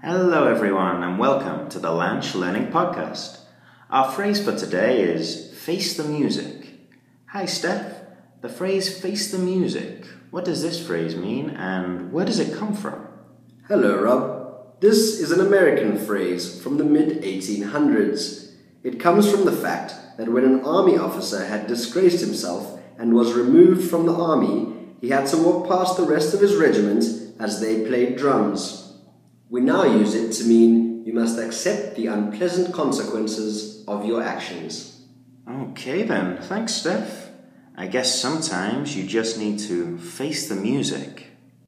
Hello, everyone, and welcome to the Lanch Learning Podcast. Our phrase for today is face the music. Hi, Steph. The phrase face the music. What does this phrase mean and where does it come from? Hello, Rob. This is an American phrase from the mid 1800s. It comes from the fact that when an army officer had disgraced himself and was removed from the army, he had to walk past the rest of his regiment as they played drums. We now use it to mean you must accept the unpleasant consequences of your actions. Okay, then. Thanks, Steph. I guess sometimes you just need to face the music.